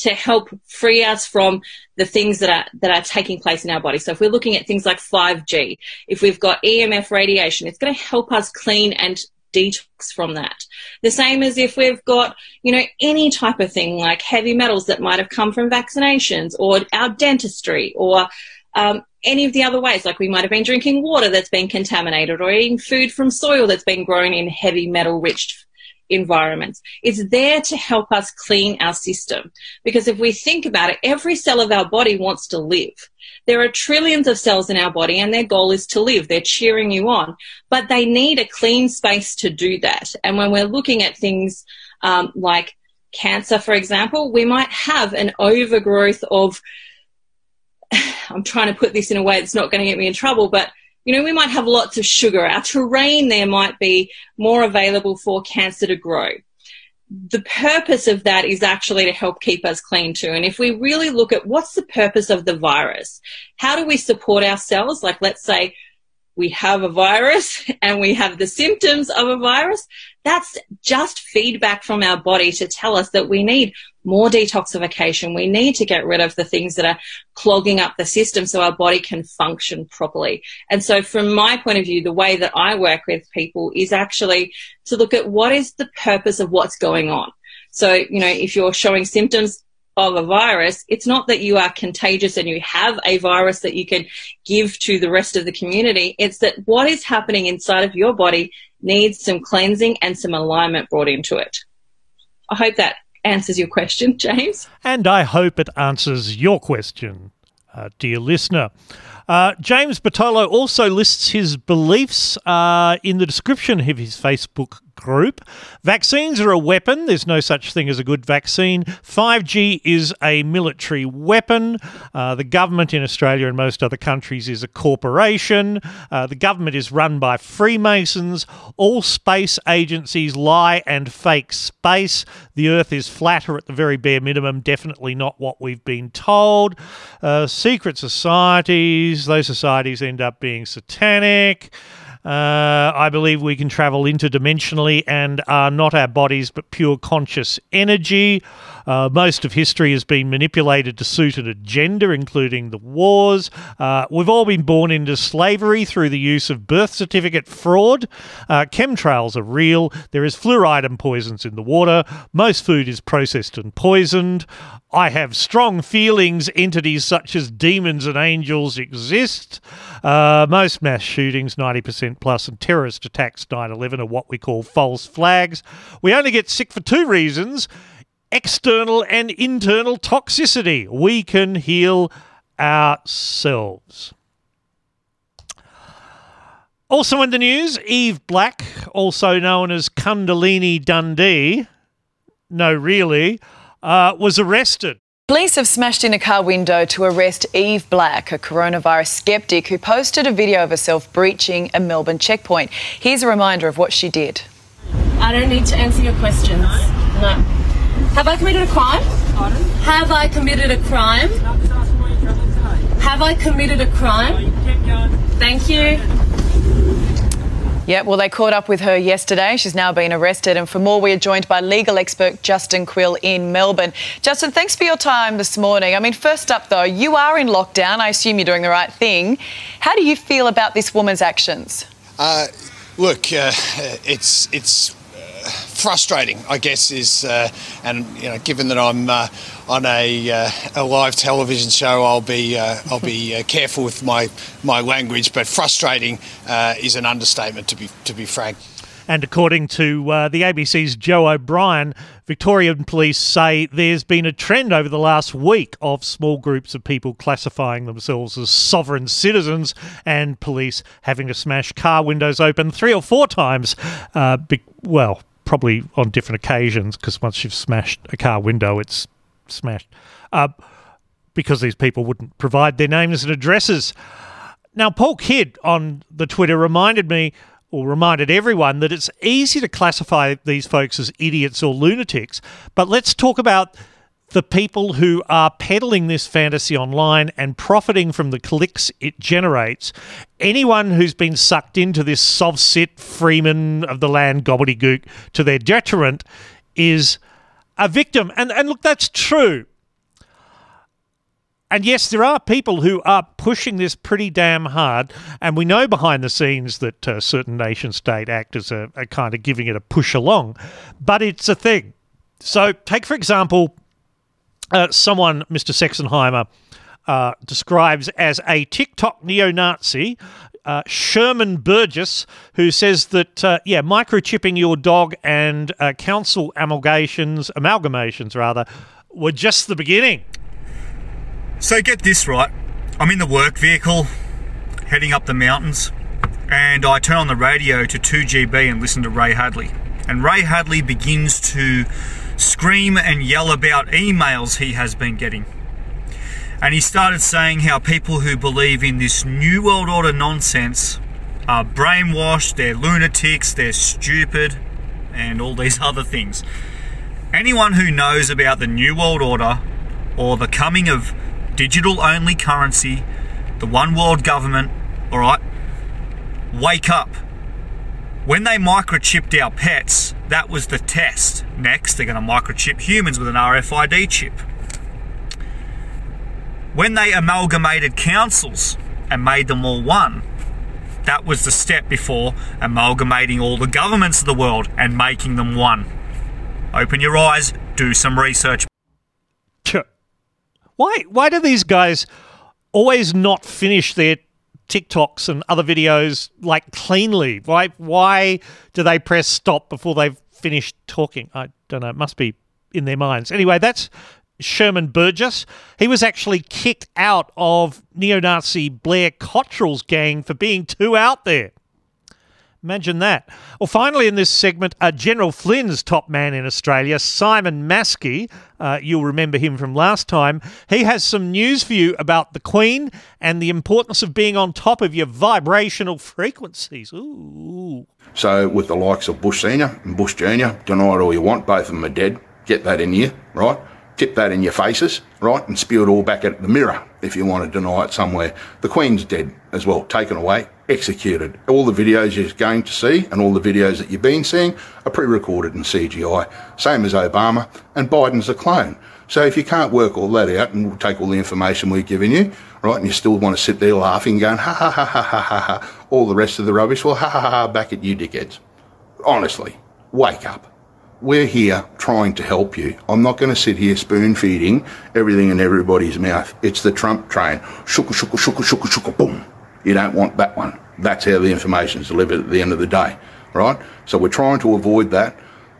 to help free us from the things that are that are taking place in our body. So if we're looking at things like 5G, if we've got EMF radiation, it's going to help us clean and detox from that. The same as if we've got, you know, any type of thing like heavy metals that might have come from vaccinations or our dentistry or um, any of the other ways, like we might have been drinking water that's been contaminated or eating food from soil that's been grown in heavy metal rich environments. It's there to help us clean our system. Because if we think about it, every cell of our body wants to live. There are trillions of cells in our body and their goal is to live. They're cheering you on, but they need a clean space to do that. And when we're looking at things um, like cancer, for example, we might have an overgrowth of [sighs] I'm trying to put this in a way that's not going to get me in trouble, but you know, we might have lots of sugar. Our terrain there might be more available for cancer to grow. The purpose of that is actually to help keep us clean too. And if we really look at what's the purpose of the virus, how do we support ourselves? Like, let's say we have a virus [laughs] and we have the symptoms of a virus. That's just feedback from our body to tell us that we need more detoxification. We need to get rid of the things that are clogging up the system so our body can function properly. And so from my point of view, the way that I work with people is actually to look at what is the purpose of what's going on. So, you know, if you're showing symptoms of a virus, it's not that you are contagious and you have a virus that you can give to the rest of the community. It's that what is happening inside of your body needs some cleansing and some alignment brought into it. I hope that answers your question, [laughs] James. And I hope it answers your question, uh, dear listener. Uh, James Batallo also lists his beliefs uh, in the description of his Facebook group. Vaccines are a weapon. There's no such thing as a good vaccine. 5G is a military weapon. Uh, the government in Australia and most other countries is a corporation. Uh, the government is run by Freemasons. All space agencies lie and fake space. The Earth is flatter at the very bare minimum, definitely not what we've been told. Uh, secret societies, those societies end up being satanic. Uh, I believe we can travel interdimensionally and are not our bodies but pure conscious energy. Uh, most of history has been manipulated to suit an agenda, including the wars. Uh, we've all been born into slavery through the use of birth certificate fraud. Uh, chemtrails are real. There is fluoride and poisons in the water. Most food is processed and poisoned. I have strong feelings entities such as demons and angels exist. Uh, most mass shootings, 90% plus, and terrorist attacks, 9 11, are what we call false flags. We only get sick for two reasons external and internal toxicity. We can heal ourselves. Also in the news, Eve Black, also known as Kundalini Dundee, no, really, uh, was arrested. Police have smashed in a car window to arrest Eve Black, a coronavirus skeptic who posted a video of herself breaching a Melbourne checkpoint. Here's a reminder of what she did. I don't need to answer your questions. No. Have I committed a crime? Pardon? Have I committed a crime? Have I committed a crime? Thank you. Yeah, well, they caught up with her yesterday. She's now been arrested. And for more, we are joined by legal expert Justin Quill in Melbourne. Justin, thanks for your time this morning. I mean, first up, though, you are in lockdown. I assume you're doing the right thing. How do you feel about this woman's actions? Uh, look, uh, it's it's frustrating, I guess, is uh, and you know, given that I'm uh, on a, uh, a live television show, I'll be uh, I'll be uh, careful with my my language. But frustrating uh, is an understatement, to be to be frank. And according to the ABC's Joe O'Brien, Victorian police say there's been a trend over the last week of small groups of people classifying themselves as sovereign citizens and police having to smash car windows open three or four times. Be- well, probably on different occasions because once you've smashed a car window, it's smashed. Uh, because these people wouldn't provide their names and addresses. Now, Paul Kidd on the Twitter reminded me, or reminded everyone, that it's easy to classify these folks as idiots or lunatics, but let's talk about the people who are peddling this fantasy online and profiting from the clicks it generates, anyone who's been sucked into this sovcit Freeman of the land gobbledygook to their detriment is a victim. And, and look, that's true. And yes, there are people who are pushing this pretty damn hard. And we know behind the scenes that uh, certain nation state actors are, are kind of giving it a push along. But it's a thing. So, take for example, uh, someone, Mr. Sexenheimer, uh, describes as a TikTok neo Nazi. Uh, Sherman Burgess, who says that uh, yeah, microchipping your dog and uh, council amalgamations, amalgamations rather, were just the beginning. So get this right. I'm in the work vehicle, heading up the mountains, and I turn on the radio to 2GB and listen to Ray Hadley. And Ray Hadley begins to scream and yell about emails he has been getting. And he started saying how people who believe in this New World Order nonsense are brainwashed, they're lunatics, they're stupid, and all these [laughs] other things. Anyone who knows about the New World Order or the coming of digital only currency, the one world government, alright, wake up. When they microchipped our pets, that was the test. Next, they're going to microchip humans with an RFID chip. When they amalgamated councils and made them all one, that was the step before amalgamating all the governments of the world and making them one. Open your eyes, do some research. Why? Why do these guys always not finish their TikToks and other videos like cleanly? Why? Why do they press stop before they've finished talking? I don't know. It must be in their minds. Anyway, that's Sherman Burgess. He was actually kicked out of neo Nazi Blair Cottrell's gang for being too out there. Imagine that. Well, finally, in this segment, uh, General Flynn's top man in Australia, Simon Maskey, uh, you'll remember him from last time, he has some news for you about the Queen and the importance of being on top of your vibrational frequencies. Ooh. So, with the likes of Bush Senior and Bush Junior, deny it all you want, both of them are dead. Get that in you, right? tip that in your faces, right, and spew it all back at the mirror if you want to deny it somewhere. The Queen's dead as well, taken away, executed. All the videos you're going to see and all the videos that you've been seeing are pre-recorded in CGI, same as Obama, and Biden's a clone. So if you can't work all that out and take all the information we've given you, right, and you still want to sit there laughing, going ha ha ha ha ha ha ha, all the rest of the rubbish, well ha ha, ha back at you dickheads. Honestly, wake up. We're here trying to help you. I'm not going to sit here spoon feeding everything in everybody's mouth. It's the Trump train. Shooka, shooka, shooka, shooka, shooka, boom. You don't want that one. That's how the information is delivered at the end of the day, right? So we're trying to avoid that.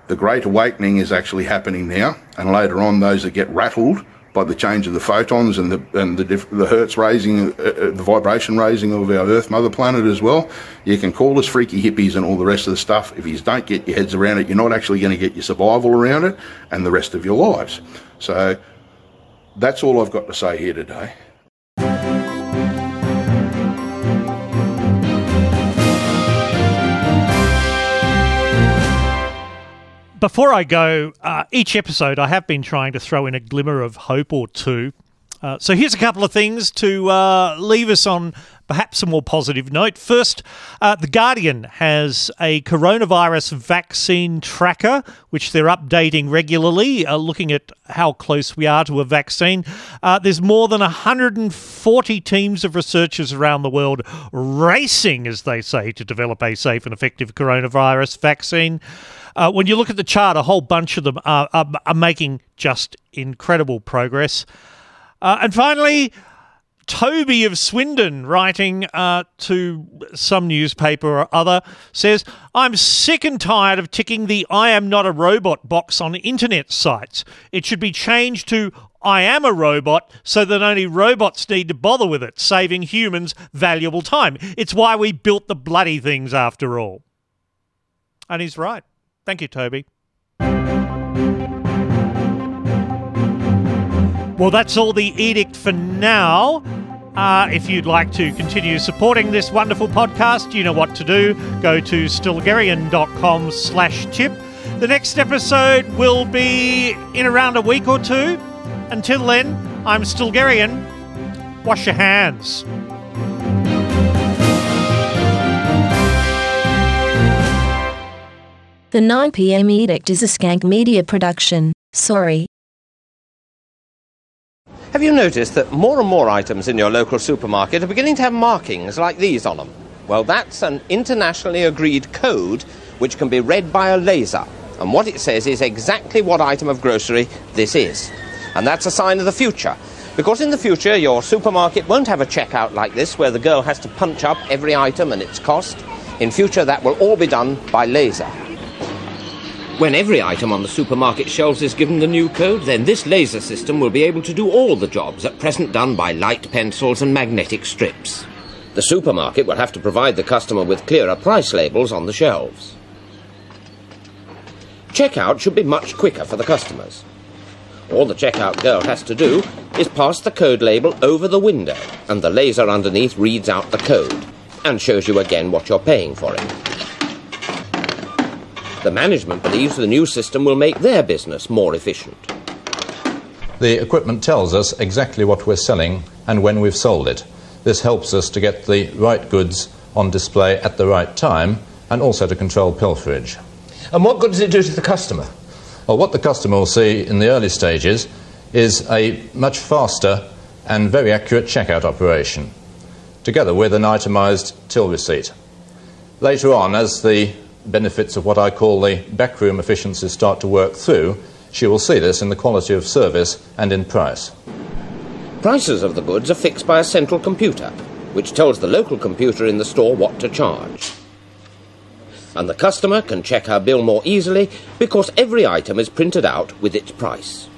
The Great Awakening is actually happening now, and later on, those that get rattled by the change of the photons and the and the, the hertz raising, uh, uh, the vibration raising of our Earth Mother Planet as well. You can call us freaky hippies and all the rest of the stuff. If you don't get your heads around it, you're not actually going to get your survival around it and the rest of your lives. So that's all I've got to say here today. Before I go, uh, each episode I have been trying to throw in a glimmer of hope or two. Uh, so here's a couple of things to uh, leave us on perhaps a more positive note. First, uh, The Guardian has a coronavirus vaccine tracker, which they're updating regularly, uh, looking at how close we are to a vaccine. Uh, there's more than 140 teams of researchers around the world racing, as they say, to develop a safe and effective coronavirus vaccine. Uh, when you look at the chart, a whole bunch of them are, are, are making just incredible progress. Uh, and finally, Toby of Swindon, writing uh, to some newspaper or other, says, I'm sick and tired of ticking the I am not a robot box on internet sites. It should be changed to I am a robot so that only robots need to bother with it, saving humans valuable time. It's why we built the bloody things after all. And he's right. Thank you, Toby. Well, that's all the edict for now. Uh, if you'd like to continue supporting this wonderful podcast, you know what to do. Go to stilgherrian.com slash tip. The next episode will be in around a week or two. Until then, I'm Stilgherrian. Wash your hands. The 9pm edict is a skank media production. Sorry. Have you noticed that more and more items in your local supermarket are beginning to have markings like these on them? Well, that's an internationally agreed code which can be read by a laser. And what it says is exactly what item of grocery this is. And that's a sign of the future. Because in the future, your supermarket won't have a checkout like this where the girl has to punch up every item and its cost. In future, that will all be done by laser. When every item on the supermarket shelves is given the new code, then this laser system will be able to do all the jobs at present done by light pencils and magnetic strips. The supermarket will have to provide the customer with clearer price labels on the shelves. Checkout should be much quicker for the customers. All the checkout girl has to do is pass the code label over the window, and the laser underneath reads out the code and shows you again what you're paying for it. The management believes the new system will make their business more efficient. The equipment tells us exactly what we're selling and when we've sold it. This helps us to get the right goods on display at the right time and also to control pilferage. And what good does it do to the customer? Well, what the customer will see in the early stages is a much faster and very accurate checkout operation, together with an itemised till receipt. Later on, as the benefits of what I call the backroom efficiencies start to work through, she will see this in the quality of service and in price. Prices of the goods are fixed by a central computer, which tells the local computer in the store what to charge. And the customer can check her bill more easily because every item is printed out with its price.